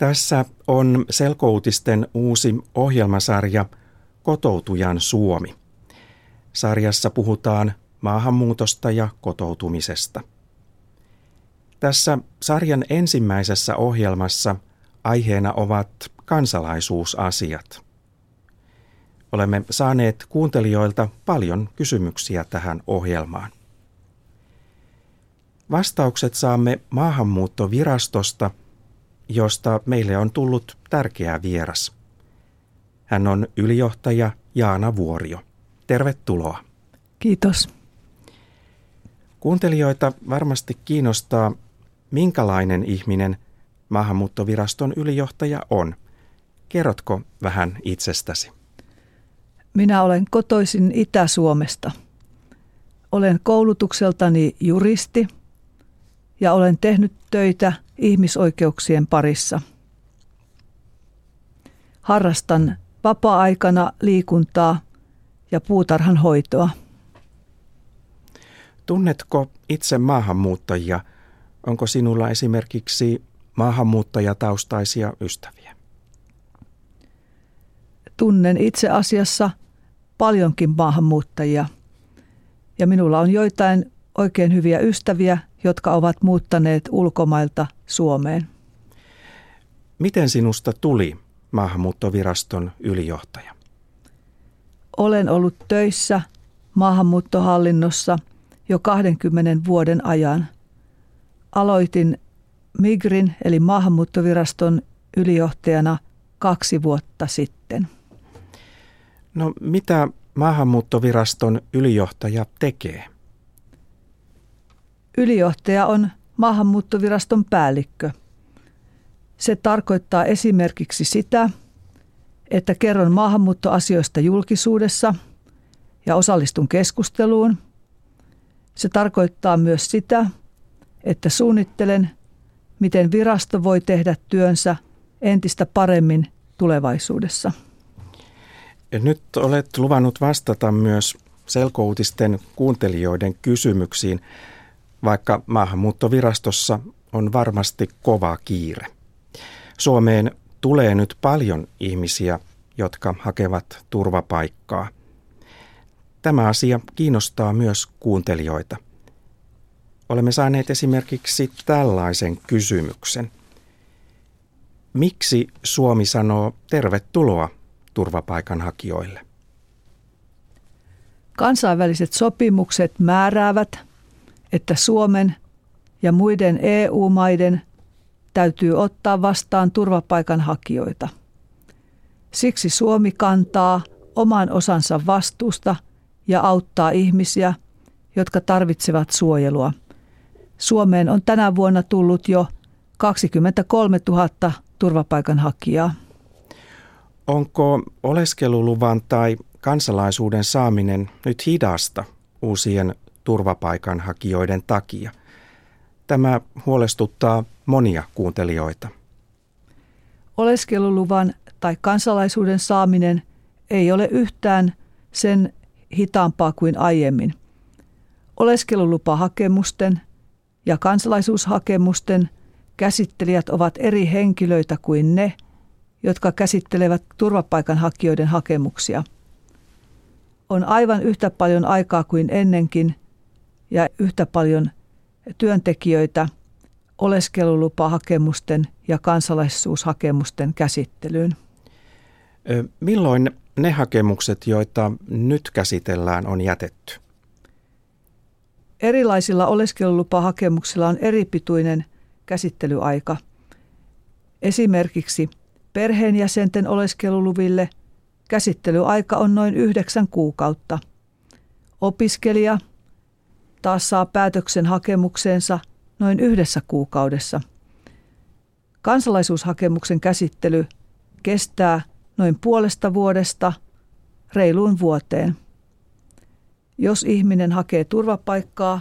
Tässä on Selkoutisten uusi ohjelmasarja Kotoutujan Suomi. Sarjassa puhutaan maahanmuutosta ja kotoutumisesta. Tässä sarjan ensimmäisessä ohjelmassa aiheena ovat kansalaisuusasiat. Olemme saaneet kuuntelijoilta paljon kysymyksiä tähän ohjelmaan. Vastaukset saamme maahanmuuttovirastosta, josta meille on tullut tärkeä vieras. Hän on ylijohtaja Jaana Vuorio. Tervetuloa. Kiitos. Kuuntelijoita varmasti kiinnostaa, minkälainen ihminen maahanmuuttoviraston ylijohtaja on. Kerrotko vähän itsestäsi? Minä olen kotoisin Itä-Suomesta. Olen koulutukseltani juristi ja olen tehnyt töitä ihmisoikeuksien parissa. Harrastan vapaa-aikana liikuntaa ja puutarhan hoitoa. Tunnetko itse maahanmuuttajia? Onko sinulla esimerkiksi maahanmuuttajataustaisia ystäviä? Tunnen itse asiassa paljonkin maahanmuuttajia ja minulla on joitain oikein hyviä ystäviä, jotka ovat muuttaneet ulkomailta Suomeen. Miten sinusta tuli maahanmuuttoviraston ylijohtaja? Olen ollut töissä maahanmuuttohallinnossa jo 20 vuoden ajan. Aloitin Migrin eli maahanmuuttoviraston ylijohtajana kaksi vuotta sitten. No mitä maahanmuuttoviraston ylijohtaja tekee? Ylijohtaja on maahanmuuttoviraston päällikkö. Se tarkoittaa esimerkiksi sitä, että kerron maahanmuuttoasioista julkisuudessa ja osallistun keskusteluun. Se tarkoittaa myös sitä, että suunnittelen, miten virasto voi tehdä työnsä entistä paremmin tulevaisuudessa. Nyt olet luvannut vastata myös selkoutisten kuuntelijoiden kysymyksiin, vaikka maahanmuuttovirastossa on varmasti kova kiire. Suomeen tulee nyt paljon ihmisiä, jotka hakevat turvapaikkaa. Tämä asia kiinnostaa myös kuuntelijoita. Olemme saaneet esimerkiksi tällaisen kysymyksen. Miksi Suomi sanoo tervetuloa turvapaikanhakijoille? Kansainväliset sopimukset määräävät, että Suomen ja muiden EU-maiden täytyy ottaa vastaan turvapaikanhakijoita. Siksi Suomi kantaa oman osansa vastuusta ja auttaa ihmisiä, jotka tarvitsevat suojelua. Suomeen on tänä vuonna tullut jo 23 000 turvapaikanhakijaa. Onko oleskeluluvan tai kansalaisuuden saaminen nyt hidasta uusien turvapaikanhakijoiden takia? Tämä huolestuttaa monia kuuntelijoita. Oleskeluluvan tai kansalaisuuden saaminen ei ole yhtään sen hitaampaa kuin aiemmin. Oleskelulupahakemusten ja kansalaisuushakemusten käsittelijät ovat eri henkilöitä kuin ne, jotka käsittelevät turvapaikanhakijoiden hakemuksia. On aivan yhtä paljon aikaa kuin ennenkin ja yhtä paljon työntekijöitä oleskelulupahakemusten ja kansalaisuushakemusten käsittelyyn. Milloin ne hakemukset, joita nyt käsitellään, on jätetty? Erilaisilla oleskelulupahakemuksilla on eripituinen käsittelyaika. Esimerkiksi perheenjäsenten oleskeluluville käsittelyaika on noin yhdeksän kuukautta. Opiskelija taas saa päätöksen hakemukseensa noin yhdessä kuukaudessa. Kansalaisuushakemuksen käsittely kestää noin puolesta vuodesta reiluun vuoteen. Jos ihminen hakee turvapaikkaa,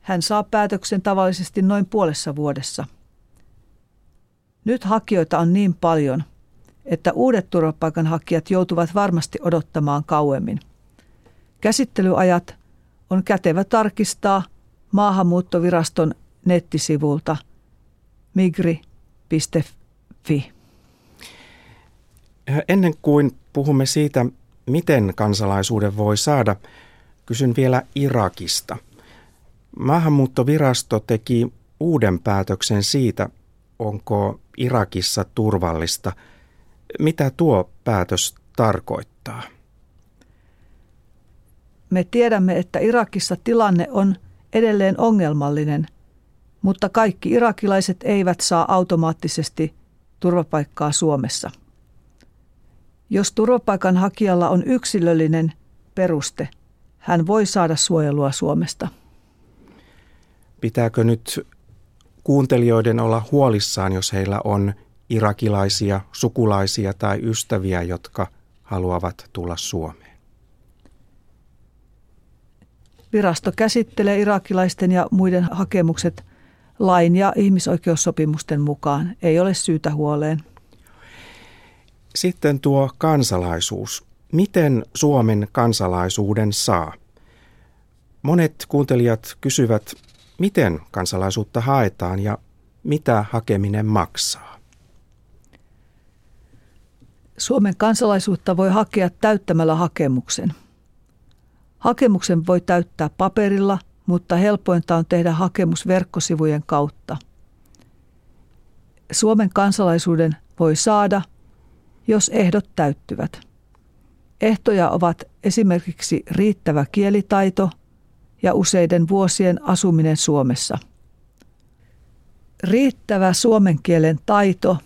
hän saa päätöksen tavallisesti noin puolessa vuodessa. Nyt hakijoita on niin paljon, että uudet turvapaikanhakijat joutuvat varmasti odottamaan kauemmin. Käsittelyajat on kätevä tarkistaa maahanmuuttoviraston nettisivulta migri.fi Fi. Ennen kuin puhumme siitä, miten kansalaisuuden voi saada, kysyn vielä Irakista. Maahanmuuttovirasto teki uuden päätöksen siitä, onko Irakissa turvallista. Mitä tuo päätös tarkoittaa? Me tiedämme, että Irakissa tilanne on edelleen ongelmallinen, mutta kaikki irakilaiset eivät saa automaattisesti turvapaikkaa Suomessa. Jos turvapaikanhakijalla on yksilöllinen peruste, hän voi saada suojelua Suomesta. Pitääkö nyt kuuntelijoiden olla huolissaan, jos heillä on irakilaisia, sukulaisia tai ystäviä, jotka haluavat tulla Suomeen? Virasto käsittelee irakilaisten ja muiden hakemukset lain ja ihmisoikeussopimusten mukaan. Ei ole syytä huoleen. Sitten tuo kansalaisuus. Miten Suomen kansalaisuuden saa? Monet kuuntelijat kysyvät, miten kansalaisuutta haetaan ja mitä hakeminen maksaa. Suomen kansalaisuutta voi hakea täyttämällä hakemuksen. Hakemuksen voi täyttää paperilla, mutta helpointa on tehdä hakemus verkkosivujen kautta. Suomen kansalaisuuden voi saada, jos ehdot täyttyvät. Ehtoja ovat esimerkiksi riittävä kielitaito – ja useiden vuosien asuminen Suomessa. Riittävä suomen kielen taito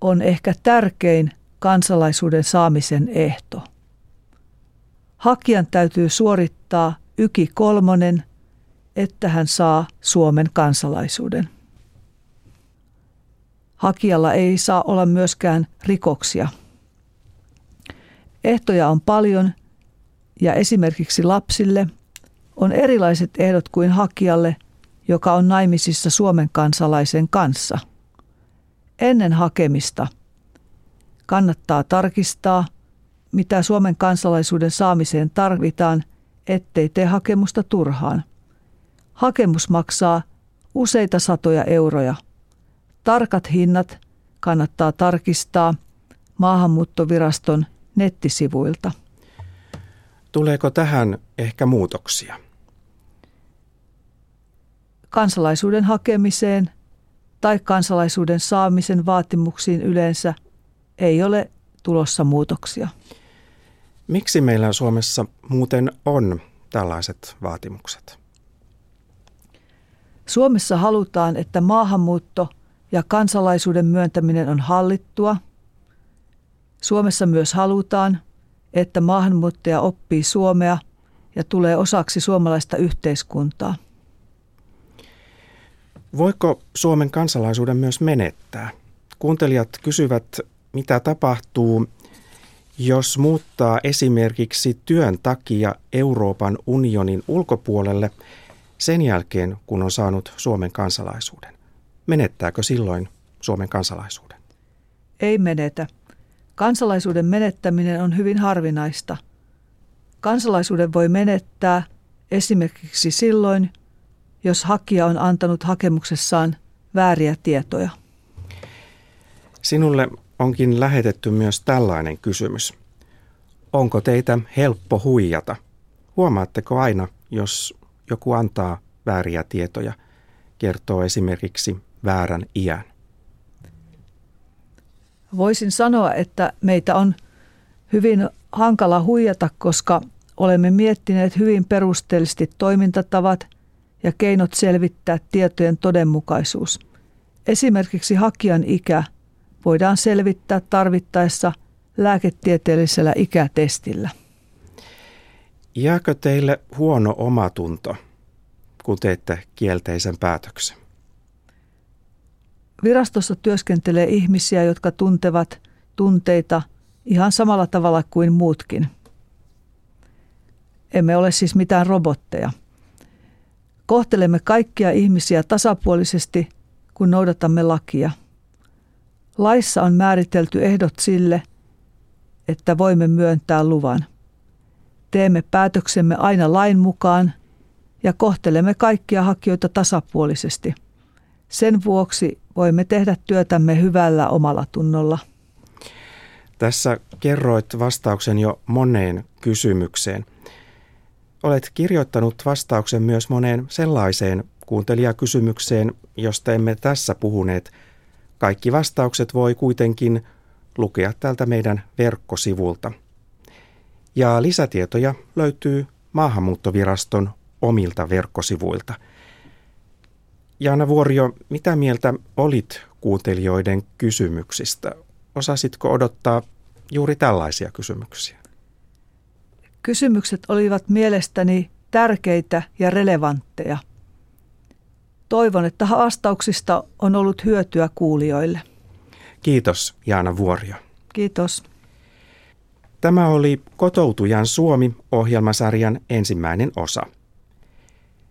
on ehkä tärkein kansalaisuuden saamisen ehto. Hakijan täytyy suorittaa yki kolmonen, että hän saa Suomen kansalaisuuden. Hakijalla ei saa olla myöskään rikoksia. Ehtoja on paljon ja esimerkiksi lapsille – on erilaiset ehdot kuin hakijalle, joka on naimisissa Suomen kansalaisen kanssa. Ennen hakemista kannattaa tarkistaa, mitä Suomen kansalaisuuden saamiseen tarvitaan, ettei tee hakemusta turhaan. Hakemus maksaa useita satoja euroja. Tarkat hinnat kannattaa tarkistaa maahanmuuttoviraston nettisivuilta. Tuleeko tähän ehkä muutoksia? kansalaisuuden hakemiseen tai kansalaisuuden saamisen vaatimuksiin yleensä ei ole tulossa muutoksia. Miksi meillä Suomessa muuten on tällaiset vaatimukset? Suomessa halutaan, että maahanmuutto ja kansalaisuuden myöntäminen on hallittua. Suomessa myös halutaan, että maahanmuuttaja oppii suomea ja tulee osaksi suomalaista yhteiskuntaa – Voiko Suomen kansalaisuuden myös menettää? Kuuntelijat kysyvät, mitä tapahtuu, jos muuttaa esimerkiksi työn takia Euroopan unionin ulkopuolelle sen jälkeen, kun on saanut Suomen kansalaisuuden. Menettääkö silloin Suomen kansalaisuuden? Ei menetä. Kansalaisuuden menettäminen on hyvin harvinaista. Kansalaisuuden voi menettää esimerkiksi silloin, jos hakija on antanut hakemuksessaan vääriä tietoja. Sinulle onkin lähetetty myös tällainen kysymys. Onko teitä helppo huijata? Huomaatteko aina, jos joku antaa vääriä tietoja, kertoo esimerkiksi väärän iän? Voisin sanoa, että meitä on hyvin hankala huijata, koska olemme miettineet hyvin perusteellisesti toimintatavat – ja keinot selvittää tietojen todenmukaisuus. Esimerkiksi hakijan ikä voidaan selvittää tarvittaessa lääketieteellisellä ikätestillä. Jääkö teille huono omatunto, kun teette kielteisen päätöksen? Virastossa työskentelee ihmisiä, jotka tuntevat tunteita ihan samalla tavalla kuin muutkin. Emme ole siis mitään robotteja – Kohtelemme kaikkia ihmisiä tasapuolisesti, kun noudatamme lakia. Laissa on määritelty ehdot sille, että voimme myöntää luvan. Teemme päätöksemme aina lain mukaan ja kohtelemme kaikkia hakijoita tasapuolisesti. Sen vuoksi voimme tehdä työtämme hyvällä omalla tunnolla. Tässä kerroit vastauksen jo moneen kysymykseen. Olet kirjoittanut vastauksen myös moneen sellaiseen kuuntelijakysymykseen, josta emme tässä puhuneet. Kaikki vastaukset voi kuitenkin lukea tältä meidän verkkosivulta. Ja lisätietoja löytyy Maahanmuuttoviraston omilta verkkosivuilta. Jaana Vuorio, mitä mieltä olit kuuntelijoiden kysymyksistä? Osasitko odottaa juuri tällaisia kysymyksiä? Kysymykset olivat mielestäni tärkeitä ja relevantteja. Toivon, että vastauksista on ollut hyötyä kuulijoille. Kiitos Jaana Vuorio. Kiitos. Tämä oli Kotoutujan Suomi-ohjelmasarjan ensimmäinen osa.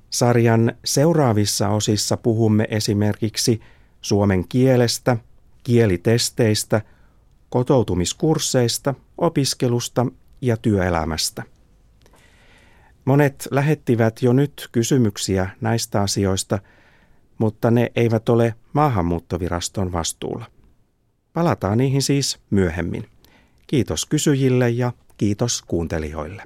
Sarjan seuraavissa osissa puhumme esimerkiksi suomen kielestä, kielitesteistä, kotoutumiskursseista, opiskelusta ja työelämästä. Monet lähettivät jo nyt kysymyksiä näistä asioista, mutta ne eivät ole maahanmuuttoviraston vastuulla. Palataan niihin siis myöhemmin. Kiitos kysyjille ja kiitos kuuntelijoille.